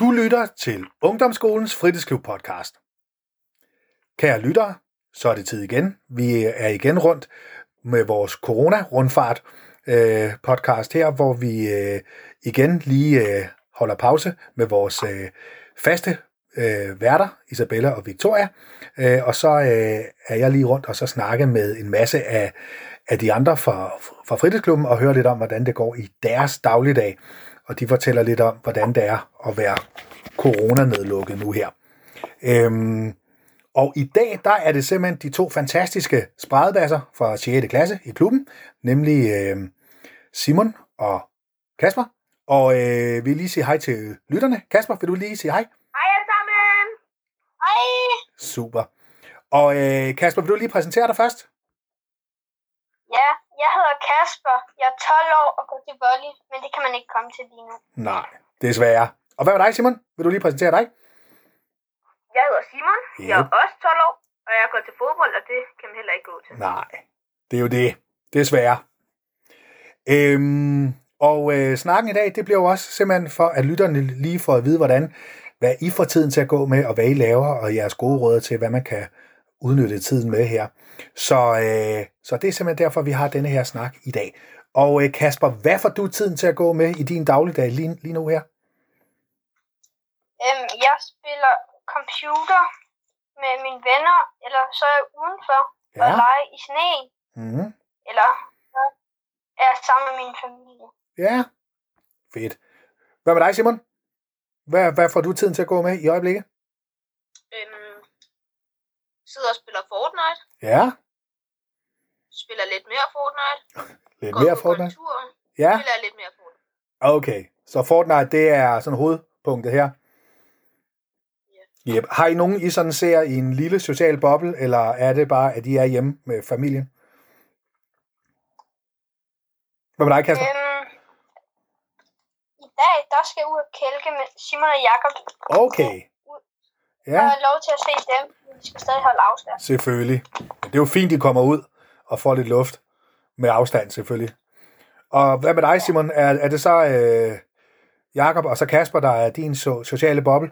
Du lytter til Ungdomsskolens fritidsklub podcast. Kære lyttere, så er det tid igen. Vi er igen rundt med vores corona-rundfart øh, podcast her, hvor vi øh, igen lige øh, holder pause med vores øh, faste øh, værter, Isabella og Victoria. Øh, og så øh, er jeg lige rundt og så snakke med en masse af, af de andre fra, fra fritidsklubben og høre lidt om, hvordan det går i deres dagligdag. Og de fortæller lidt om, hvordan det er at være coronanedlukket nu her. Øhm, og i dag, der er det simpelthen de to fantastiske spredebasser fra 6. klasse i klubben, nemlig øh, Simon og Kasper. Og øh, vi lige sige hej til lytterne. Kasper, vil du lige sige hej? Hej alle sammen! Hej! Super. Og øh, Kasper, vil du lige præsentere dig først? Ja, jeg hedder Kasper. Jeg er 12 år og går til volley, men det kan man ikke komme til lige nu. Nej, desværre. Og hvad med dig, Simon? Vil du lige præsentere dig? Jeg hedder Simon. Jeg er Yep. også 12 år, og jeg går til fodbold, og det kan man heller ikke gå til. Nej, det er jo det. Desværre. Øhm, og øh, snakken i dag, det bliver jo også simpelthen for, at lytterne lige får at vide, hvordan, hvad I får tiden til at gå med, og hvad I laver, og jeres gode råd til, hvad man kan udnytte tiden med her. Så, øh, så det er simpelthen derfor, vi har denne her snak i dag. Og øh, Kasper, hvad får du tiden til at gå med i din dagligdag lige, lige nu her? Øhm, jeg spiller computer med mine venner, eller så er jeg udenfor Ja. og lege i sneen, Mm-hmm. eller så er jeg sammen med min familie. Ja, fedt. Hvad med dig, Simon? Hvad, hvad får du tiden til at gå med i øjeblikket? Øhm, sidder og spiller Fortnite, Ja, spiller lidt mere Fortnite, lidt mere Fortnite. tur, Ja, spiller lidt mere Fortnite. okay. Så Fortnite, det er sådan hovedpunktet her. Yep. Har I nogen, I sådan ser i en lille social boble, eller er det bare, at I er hjemme med familien? Hvad med dig, Kasper? Øhm, I dag, der skal jeg ud og kælke med Simon og Jakob. Okay. Ja. Jeg har lov til at se dem, de skal stadig holde afstand. selvfølgelig. Det er jo fint, I kommer ud og får lidt luft med afstand, selvfølgelig. Og hvad med dig, Simon? Er, er det så øh, Jakob og så Kasper, der er din so- sociale boble?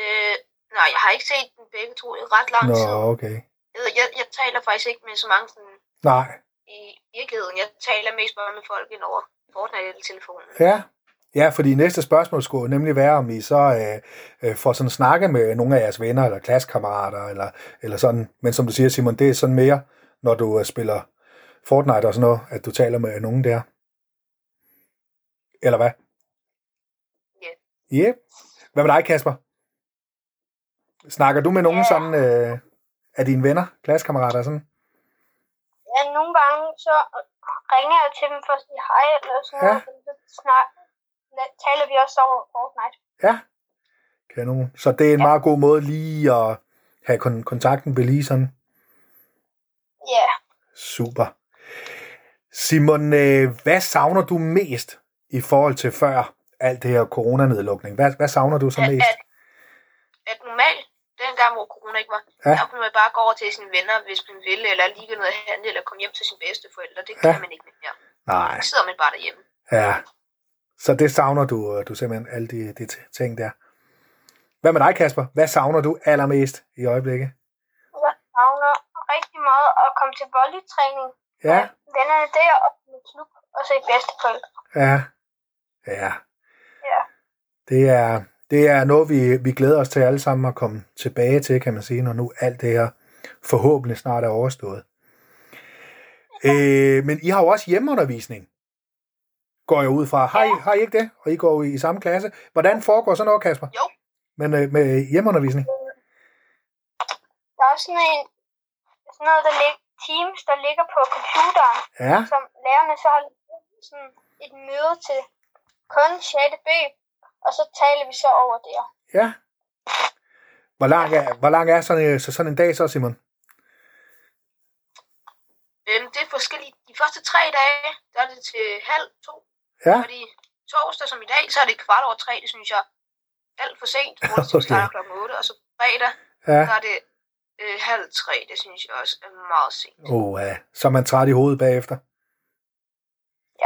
Øh, nej, jeg har ikke set dem begge to i ret lang Nå, tid. okay. Jeg, jeg, jeg taler faktisk ikke med så mange sådan, Nej, i virkeligheden. Jeg taler mest bare med folk ind over Fortnite eller telefonen. Ja, ja fordi næste spørgsmål skulle nemlig være, om I så øh, øh, får sådan snakke med nogle af jeres venner eller klassekammerater, eller, eller sådan. Men som du siger, Simon, det er sådan mere, når du øh, spiller Fortnite og sådan noget, at du taler med nogen der. Eller hvad? Ja. Yep. Hvad med dig, Kasper? Snakker du med nogen Ja. sådan øh, af dine venner, klassekammerater og sådan? Ja, nogle gange så ringer jeg til dem for at sige hej eller sådan Ja. noget. Så snak, taler vi også over Fortnite. Ja. Kanon. Så det er en meget god måde lige at have kon- kontakten ved lige sådan. Ja, Super. Simon, øh, hvad savner du mest i forhold til før alt det her coronanedlukning? Hvad, hvad savner du så at, mest? at, at normalt, dengang hvor corona ikke var, Ja. ja. der kunne man bare gå over til sine venner, hvis man ville, eller lige noget handle, eller komme hjem til sine bedsteforældre. Det kan Ja. man ikke mere. Nej, Så sidder man bare derhjemme. ja. Så det savner du, øh, du simpelthen alle de, de ting der. Hvad med dig, Kasper? Hvad savner du allermest i øjeblikket? Jeg savner rigtig meget at komme til volleytræning. Ja, Vennerne der og min klub, og i bedsteforældre. ja, ja. Ja. Det er, det er noget, vi, vi glæder os til alle sammen at komme tilbage til, kan man sige, når nu alt det her forhåbentlig snart er overstået. Øh, men I har jo også hjemmeundervisning, går jeg ud fra. Har I, har I ikke det? Og I går i samme klasse. Hvordan foregår sådan noget, Kasper? Jo. Men øh, med hjemmeundervisning? Der er sådan en sådan noget, der ligger, Teams, der ligger på computeren, Ja, som lærerne så har sådan et møde til kun 6. B, og så taler vi så over der. ja. Hvor lang er, hvor lang er sådan, øh, så sådan en dag så, Simon? Øhm, det er forskelligt. De første tre dage, der er det til halv to. Ja, Fordi torsdag som i dag, så er det kvart over tre, det synes jeg alt for sent. Hvor det Okay. starter klokken 8, og så fredag, ja. der er det øh, halv tre, det synes jeg også er meget sent. Oh, ja. Så er man træt i hovedet bagefter.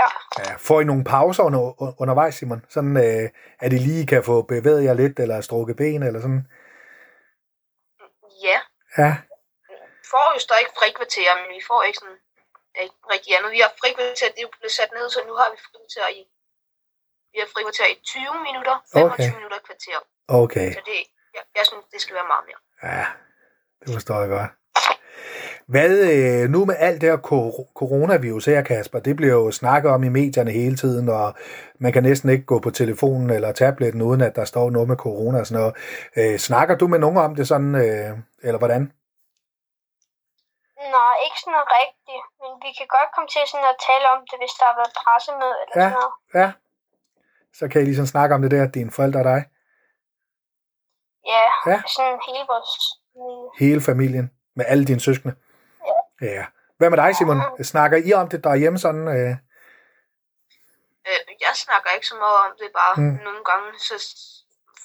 Ja. Ja, får I nogle pauser under, undervejs, Simon? Sådan, øh, at I lige kan få bevæget jer lidt, eller strukket ben, eller sådan? Ja, Ja, får jo stadig frikvarter, men vi får ikke sådan ikke rigtig andet. Vi har frikvarter, det er blevet sat ned, så nu har vi frikvarter i vi har frikvarter i 20 minutter, 25 Okay. minutter kvarter. okay. Så det, jeg, jeg synes, det skal være meget mere. Ja, det forstår jeg godt. Hvad øh, nu med alt det her kor- coronavirus her, Kasper? Det bliver jo snakket om i medierne hele tiden, og man kan næsten ikke gå på telefonen eller tabletten, uden at der står noget med corona og sådan noget. Øh, snakker du med nogen om det sådan, øh, eller hvordan? Nej, ikke sådan rigtigt. Men vi kan godt komme til sådan at tale om det, hvis der har været pressemøde eller Ja. sådan noget. Ja, så kan I ligesom snakke om det der, dine forældre og dig, Ja, Ja. sådan hele vores familie. hele familien, med alle dine søskende. Ja. Hvad med dig, Simon? Snakker I om det derhjemme sådan? Øh? Øh, jeg snakker ikke så meget om det, bare Mm. nogle gange, så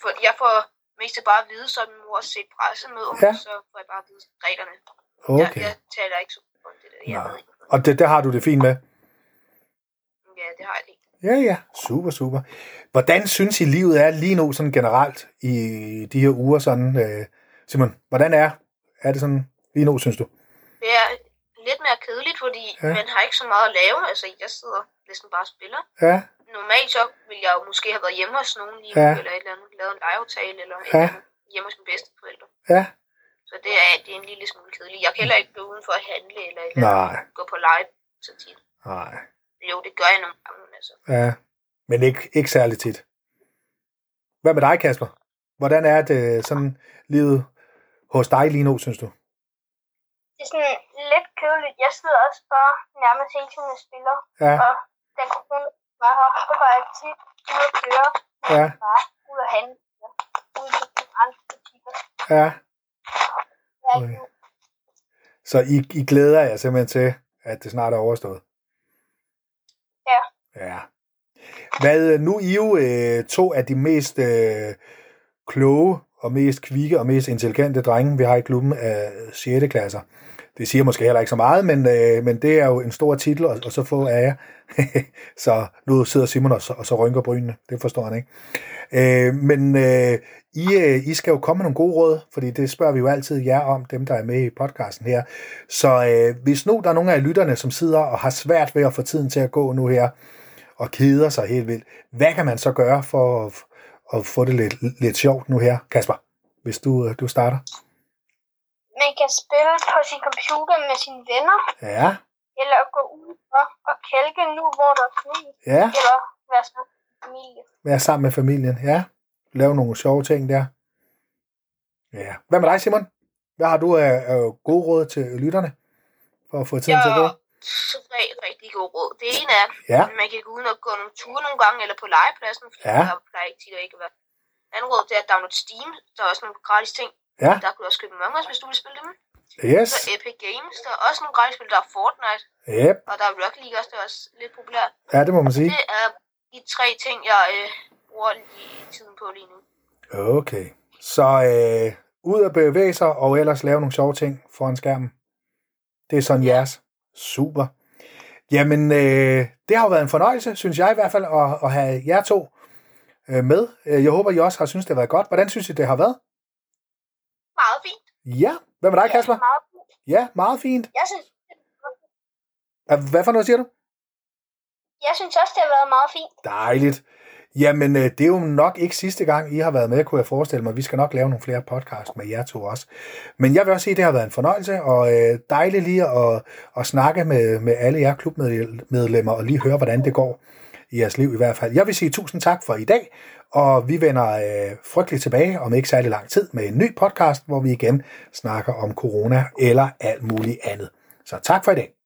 for, jeg får mest bare at vide, så min mor har set pressemøde, Ja. så får jeg bare at vide reglerne. Okay. Jeg, jeg taler ikke så om det der. Jeg ved ikke. Og det, der har du det fint med? Ja, det har jeg ikke. Ja, ja. Super, super. Hvordan synes I, livet er lige nu sådan generelt i de her uger? Sådan, øh, Simon, hvordan er, er det sådan lige nu, synes du? Det er lidt mere kedeligt, fordi Ja. man har ikke så meget at lave. Altså, jeg sidder næsten bare og spiller. Ja, Normalt så ville jeg jo måske have været hjemme hos nogen lige Ja. eller et eller andet, lavet en legeaftale, eller Ja. hjemme hos mine bedsteforældre. ja. Så det er, det er en lille smule kedeligt. Jeg kan heller ikke gå uden for at handle, eller eller Nej, gå på lege så tit. nej. Jo, det gør jeg nogle gange, altså. Ja, men ikke, ikke særlig tit. Hvad med dig, Kasper? Hvordan er det sådan livet hos dig lige nu, synes du? Det er sådan lidt kedeligt. Jeg sidder også bare nærmest hele tiden og spiller. Ja, Og da corona var her, så var jeg tit ude at køre. ja, Bare ude at handle. ja. Ude de andre butikker. ja. Så I, I glæder jer simpelthen til, at det snart er overstået? Ja. Ja. Hvad, nu er I jo øh, to af de mest øh, kloge og mest kvikke og mest intelligente drenge, vi har i klubben af 6. klasser. Det siger måske heller ikke så meget, men, øh, men det er jo en stor titel, og, og så få af jer. så nu sidder Simon og så, og så rynker brynene. Det forstår han ikke. Øh, men øh, I, øh, I skal jo komme med nogle gode råd, fordi det spørger vi jo altid jer om, dem der er med i podcasten her. Så øh, hvis nu der er nogle af lytterne, som sidder og har svært ved at få tiden til at gå nu her, og keder sig helt vildt, hvad kan man så gøre for at, at få det lidt, lidt sjovt nu her, Kasper? Hvis du, øh, du starter. Man kan spille på sin computer med sine venner, Ja, eller gå ud og, og kælke nu, hvor der er sne, ja, eller være sammen med familie. være sammen med familien, ja. Lave nogle sjove ting der. Ja. Hvad med dig, Simon? Hvad har du af, af gode råd til lytterne? For at få tiden Jeg til at gå? Rigtig gode råd. Det ene er, Ja, at man kan gå ud og gå nogle ture nogle gange, eller på legepladsen, fordi Ja. der plejer ikke tit at ikke være. Andet råd, det er at downloade Steam. Der er også nogle gratis ting. Ja. Der kan du også købe Among Us, hvis du vil spille dem. yes, Så Epic Games, der er også nogle gratis spil. Der er Fortnite, yep. og der er Rocket League også, der er også lidt populært. Ja, det må man sige. Det er de tre ting, jeg øh, bruger lige tiden på lige nu. Okay. Så øh, ud at bevæge sig, og ellers lave nogle sjove ting foran skærmen. Det er sådan jeres. Super. Jamen, øh, det har jo været en fornøjelse, synes jeg i hvert fald, at, at have jer to øh, med. Øh, Jeg håber, I også har synes det har været godt. Hvordan synes I, det har været? Meget fint. Ja. Hvad med dig, Kasper? Meget fint. Ja, meget fint. Jeg synes, Hvad for noget siger du? jeg synes også, det har været meget fint. Dejligt. Jamen, øh, det er jo nok ikke sidste gang, I har været med, kunne jeg forestille mig. Vi skal nok lave nogle flere podcast med jer to også. Men jeg vil også sige, at det har været en fornøjelse, og øh, dejligt lige at, at snakke med, med alle jer klubmedlemmer, og lige høre, hvordan det går i jeres liv i hvert fald. Jeg vil sige tusind tak for i dag, og vi vender øh, frygteligt tilbage om ikke særlig lang tid med en ny podcast, hvor vi igen snakker om corona eller alt muligt andet. Så tak for i dag.